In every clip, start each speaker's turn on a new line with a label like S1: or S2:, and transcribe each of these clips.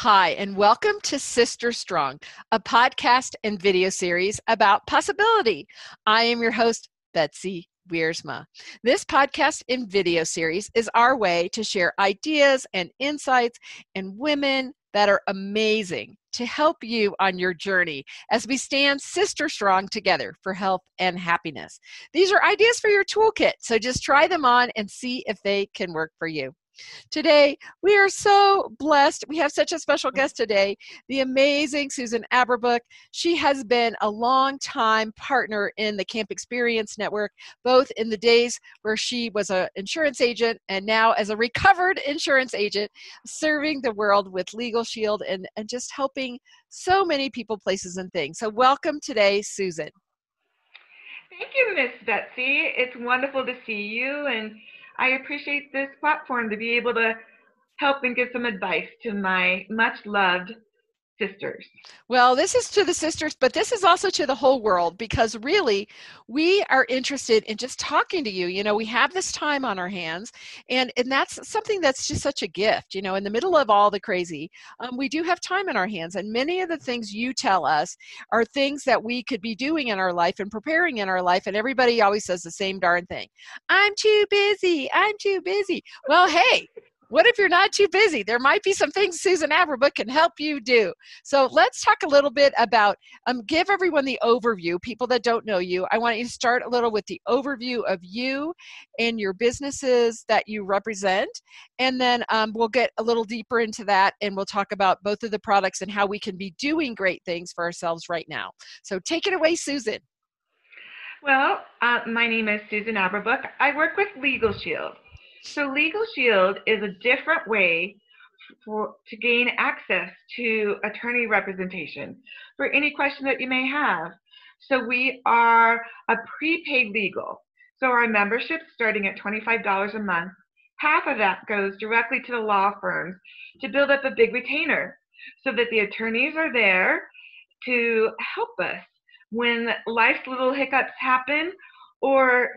S1: Hi, and welcome to Sister Strong, a podcast and video series about possibility. I am your host, Betsy Wiersma. This podcast and video series is our way to share ideas and insights and women that are amazing to help you on your journey as we stand sister strong together for health and happiness. These are ideas for your toolkit, so just try them on and see if they can work for you. Today, we are so blessed. We have such a special guest today, the amazing Susan Aberbuck. She has been a long time partner in the Camp Experience Network, both in the days where she was an insurance agent and now as a recovered insurance agent, serving the world with Legal Shield and, and just helping so many people, places, and things. So, welcome today, Susan.
S2: Thank you, Miss Betsy. It's wonderful to see you and I appreciate this platform to be able to help and give some advice to my much loved sisters.
S1: Well, this is to the sisters, but this is also to the whole world because really we are interested in just talking to you. You know, we have this time on our hands, and, and that's something that's just such a gift. You know, in the middle of all the crazy, um, we do have time in our hands, and many of the things you tell us are things that we could be doing in our life and preparing in our life, and everybody always says the same darn thing I'm too busy, I'm too busy. Well, hey, what if you're not too busy? There might be some things Susan Aberbuck can help you do. So let's talk a little bit about, um, give everyone the overview, people that don't know you. I want you to start a little with the overview of you and your businesses that you represent. And then um, we'll get a little deeper into that and we'll talk about both of the products and how we can be doing great things for ourselves right now. So take it away, Susan.
S2: Well, uh, my name is Susan Aberbuck. I work with Legal Shield. So Legal Shield is a different way for, to gain access to attorney representation for any question that you may have. So we are a prepaid legal. So our membership starting at $25 a month. Half of that goes directly to the law firms to build up a big retainer so that the attorneys are there to help us when life's little hiccups happen or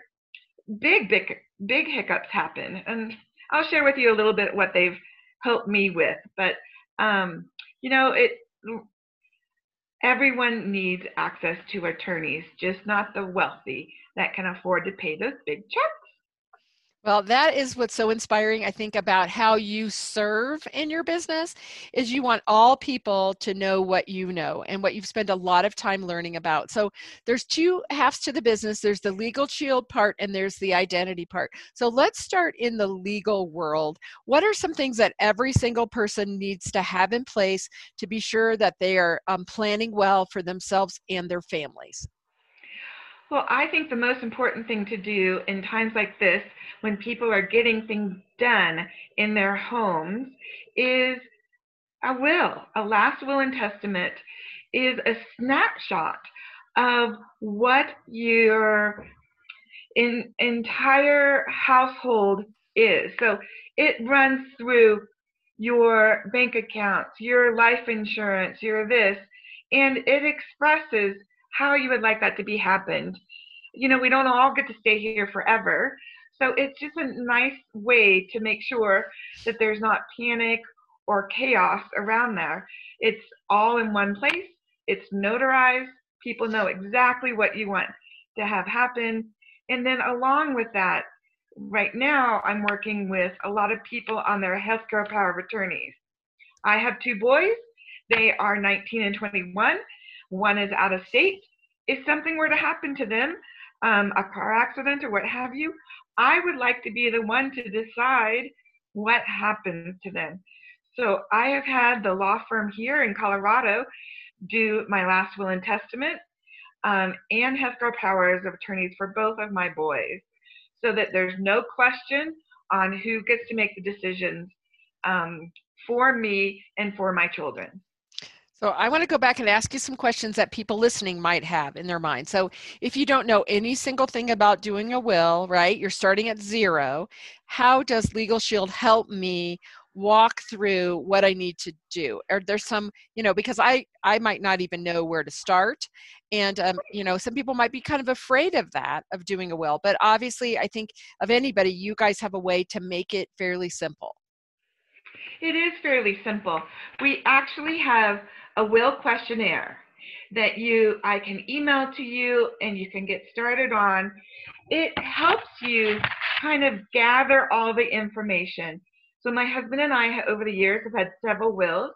S2: big, big, big hiccups happen. And I'll share with you a little bit what they've helped me with. But, um, you know, it, everyone needs access to attorneys, just not the wealthy that can afford to pay those big checks.
S1: Well, that is what's so inspiring, I think, about how you serve in your business is you want all people to know what you know and what you've spent a lot of time learning about. So there's two halves to the business. There's the legal shield part and there's the identity part. So let's start in the legal world. What are some things that every single person needs to have in place to be sure that they are um, planning well for themselves and their families?
S2: Well, I think the most important thing to do in times like this, when people are getting things done in their homes, is a will. A last will and testament is a snapshot of what your in, entire household is. So it runs through your bank accounts, your life insurance, your this, and it expresses how you would like that to be happened. You know, we don't all get to stay here forever. So it's just a nice way to make sure that there's not panic or chaos around there. It's all in one place. It's notarized. People know exactly what you want to have happen. And then along with that, right now I'm working with a lot of people on their healthcare power of attorneys. I have two boys. They are 19 and 21 one is out of state. If something were to happen to them, um, a car accident or what have you, I would like to be the one to decide what happens to them. So I have had the law firm here in Colorado do my last will and testament um, and escrow powers of attorneys for both of my boys so that there's no question on who gets to make the decisions um, for me and for my children.
S1: So I want to go back and ask you some questions that people listening might have in their mind. So if you don't know any single thing about doing a will, right? You're starting at zero. How does Legal Shield help me walk through what I need to do? Are there some, you know, because I I might not even know where to start, and um, you know, some people might be kind of afraid of that of doing a will. But obviously, I think of anybody, you guys have a way to make it fairly simple.
S2: It is fairly simple. We actually have a will questionnaire that you I can email to you and you can get started on. It helps you kind of gather all the information. So my husband and I over the years have had several wills.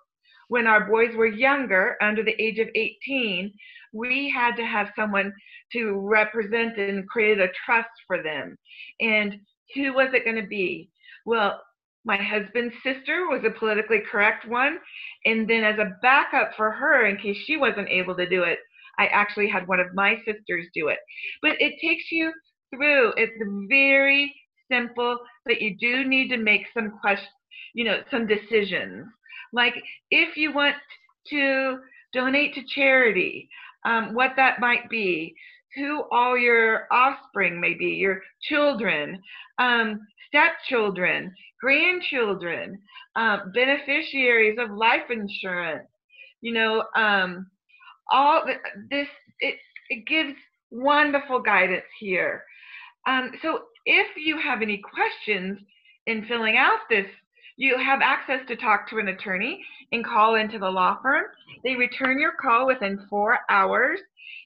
S2: When our boys were younger, under the age of 18, we had to have someone to represent and create a trust for them. And who was it going to be? Well, my husband's sister was a politically correct one. And then, as a backup for her, in case she wasn't able to do it, I actually had one of my sisters do it. But it takes you through. It's very simple, but you do need to make some questions, you know, some decisions. Like if you want to donate to charity, um, what that might be, who all your offspring may be, your children, um, stepchildren, grandchildren, uh, beneficiaries of life insurance. You know, um, all this it it gives wonderful guidance here. Um, so if you have any questions in filling out this, you have access to talk to an attorney and call into the law firm. They return your call within four hours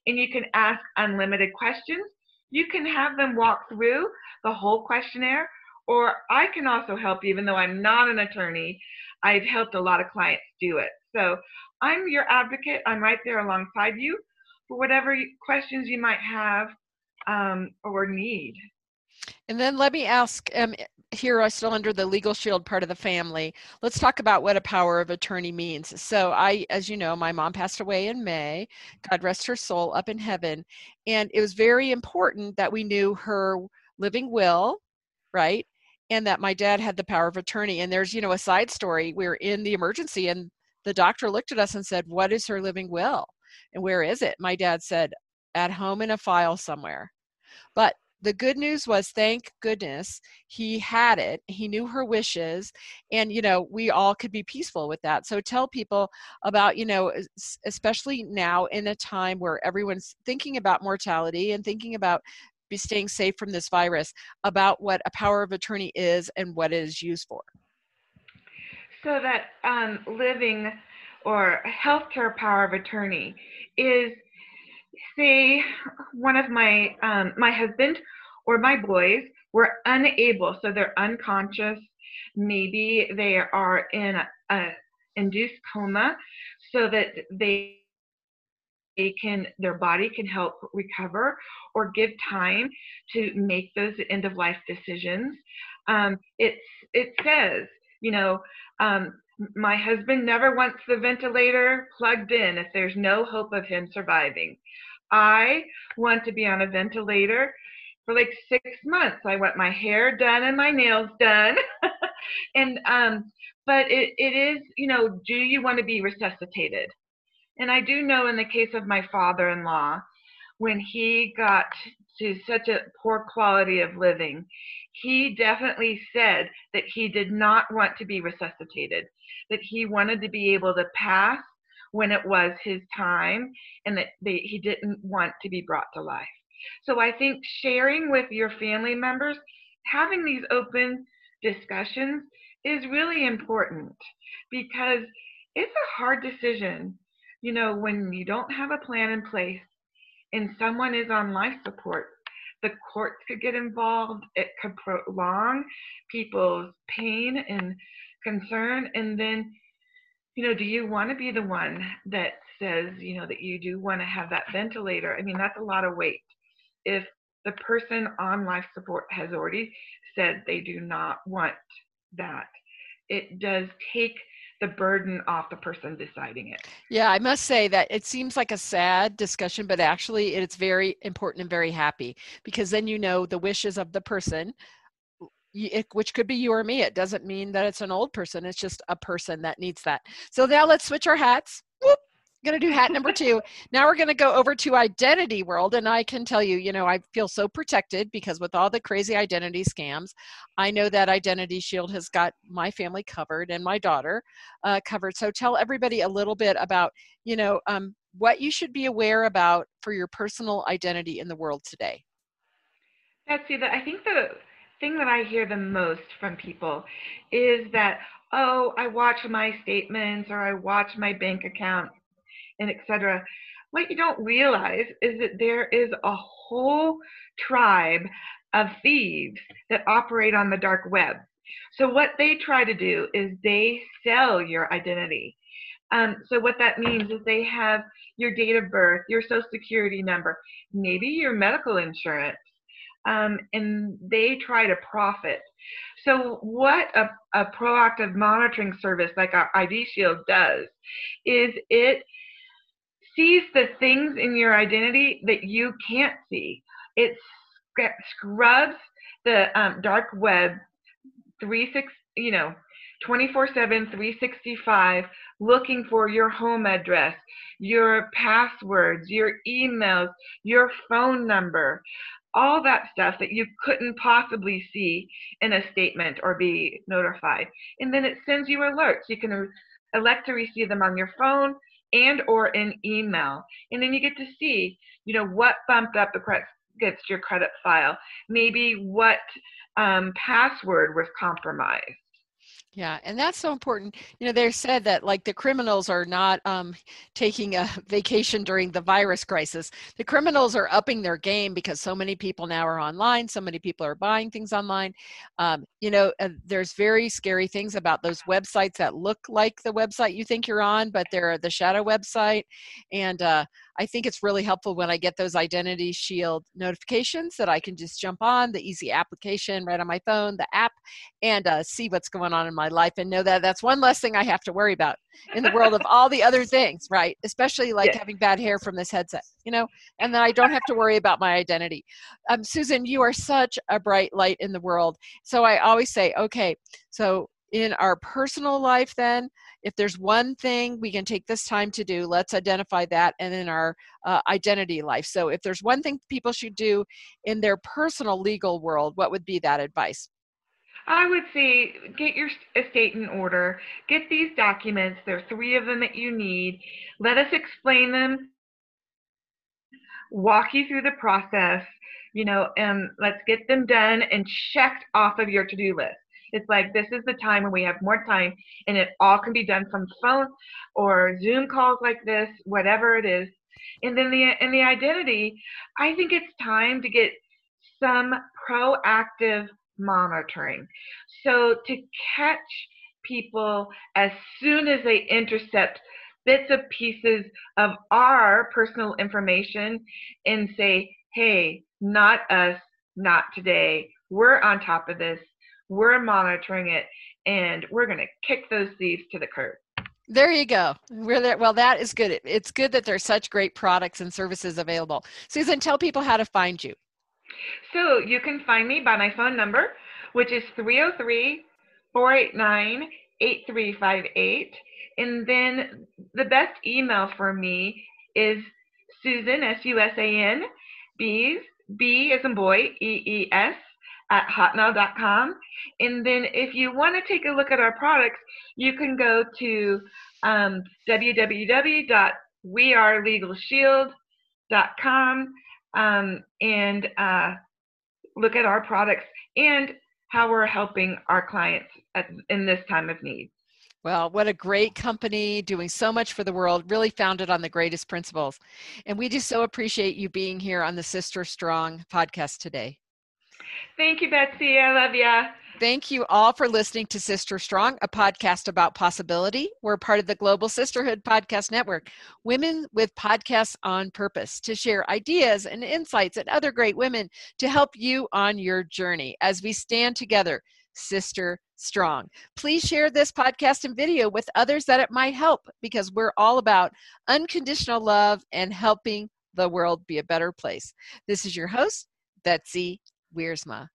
S2: and you can ask unlimited questions. You can have them walk through the whole questionnaire, or I can also help, you even though I'm not an attorney. I've helped a lot of clients do it. So I'm your advocate. I'm right there alongside you for whatever questions you might have um, or need.
S1: And then let me ask um, here are still under the legal shield part of the family. Let's talk about what a power of attorney means. So, I, as you know, my mom passed away in May. God rest her soul up in heaven. And it was very important that we knew her living will, right? And that my dad had the power of attorney. And there's, you know, a side story. We are in the emergency, and the doctor looked at us and said, What is her living will? And where is it? My dad said, At home in a file somewhere. But the good news was thank goodness he had it. He knew her wishes and you know we all could be peaceful with that. So tell people about you know especially now in a time where everyone's thinking about mortality and thinking about be staying safe from this virus about what a power of attorney is and what it is used for.
S2: So that um, living or healthcare power of attorney is say one of my um, my husband or my boys were unable, so they're unconscious. Maybe they are in a, a induced coma, so that they they can their body can help recover or give time to make those end of life decisions. Um, it's it says you know um, my husband never wants the ventilator plugged in if there's no hope of him surviving. I want to be on a ventilator for like six months. I want my hair done and my nails done. and um, but it, it is, you know, do you want to be resuscitated? And I do know in the case of my father-in-law, when he got to such a poor quality of living, he definitely said that he did not want to be resuscitated, that he wanted to be able to pass when it was his time, and that they, he didn't want to be brought to life. So I think sharing with your family members, having these open discussions is really important because it's a hard decision. You know, when you don't have a plan in place and someone is on life support, the courts could get involved. It could prolong people's pain and concern. And then, you know, do you want to be the one that says, you know, that you do want to have that ventilator? I mean, that's a lot of weight. If the person on life support has already said they do not want that, it does take the burden off the person deciding it.
S1: Yeah, I must say that it seems like a sad discussion, but actually it's very important and very happy because then you know the wishes of the person, which could be you or me. It doesn't mean that it's an old person, it's just a person that needs that. So now let's switch our hats. Whoop going to do hat number two. Now we're going to go over to identity world. And I can tell you, you know, I feel so protected because with all the crazy identity scams, I know that Identity Shield has got my family covered and my daughter uh, covered. So tell everybody a little bit about, you know, um, what you should be aware about for your personal identity in the world today.
S2: Betsy, I think the thing that I hear the most from people is that, oh, I watch my statements or I watch my bank account and etc. What you don't realize is that there is a whole tribe of thieves that operate on the dark web. So what they try to do is they sell your identity. Um, so what that means is they have your date of birth, your social security number, maybe your medical insurance, um, and they try to profit. So what a, a proactive monitoring service like our ID Shield does is it sees the things in your identity that you can't see. It scrubs the um, dark web three six you know 24 7 365 looking for your home address your passwords your emails your phone number all that stuff that you couldn't possibly see in a statement or be notified. And then it sends you alerts. You can elect to receive them on your phone and or in email. And then you get to see you know what bumped up against your credit file. Maybe what um, password was compromised.
S1: Yeah, and that's so important. You know, they said that like the criminals are not um, taking a vacation during the virus crisis. The criminals are upping their game because so many people now are online. So many people are buying things online. Um, you know, uh, there's very scary things about those websites that look like the website you think you're on, but they're the shadow website. And uh, I think it's really helpful when I get those Identity Shield notifications that I can just jump on the easy application right on my phone, the app, and uh, see what's going on in my life and know that that's one less thing I have to worry about in the world of all the other things, right? Especially like yeah. having bad hair from this headset, you know, and then I don't have to worry about my identity. Um, Susan, you are such a bright light in the world. So I always say, okay, so in our personal life then if there's one thing we can take this time to do let's identify that and in our uh, identity life so if there's one thing people should do in their personal legal world what would be that advice
S2: I would say get your estate in order, get these documents. There are three of them that you need. Let us explain them, walk you through the process, you know, and let's get them done and checked off of your to do list. It's like this is the time when we have more time and it all can be done from phone or Zoom calls like this, whatever it is. And then the and the identity, I think it's time to get some proactive monitoring. So to catch people as soon as they intercept bits of pieces of our personal information and say, hey, not us, not today. We're on top of this. We're monitoring it and we're going to kick those thieves to the curb.
S1: There you go. We're there. Well, that is good. It's good that there's such great products and services available. Susan, tell people how to find you.
S2: So you can find me by my phone number, which is 303 489 8358. And then the best email for me is Susan, S U S A N, Bees, B as in boy, E E S, at hotmail.com. And then if you want to take a look at our products, you can go to um, www.wearelegalshield.com um, and uh, look at our products and how we're helping our clients at, in this time of need.
S1: Well, what a great company doing so much for the world, really founded on the greatest principles. And we just so appreciate you being here on the Sister Strong podcast today.
S2: Thank you, Betsy. I love ya.
S1: Thank you all for listening to Sister Strong, a podcast about possibility. We're part of the Global Sisterhood Podcast Network, women with podcasts on purpose to share ideas and insights and other great women to help you on your journey as we stand together, Sister Strong. Please share this podcast and video with others that it might help because we're all about unconditional love and helping the world be a better place. This is your host, Betsy Wiersma.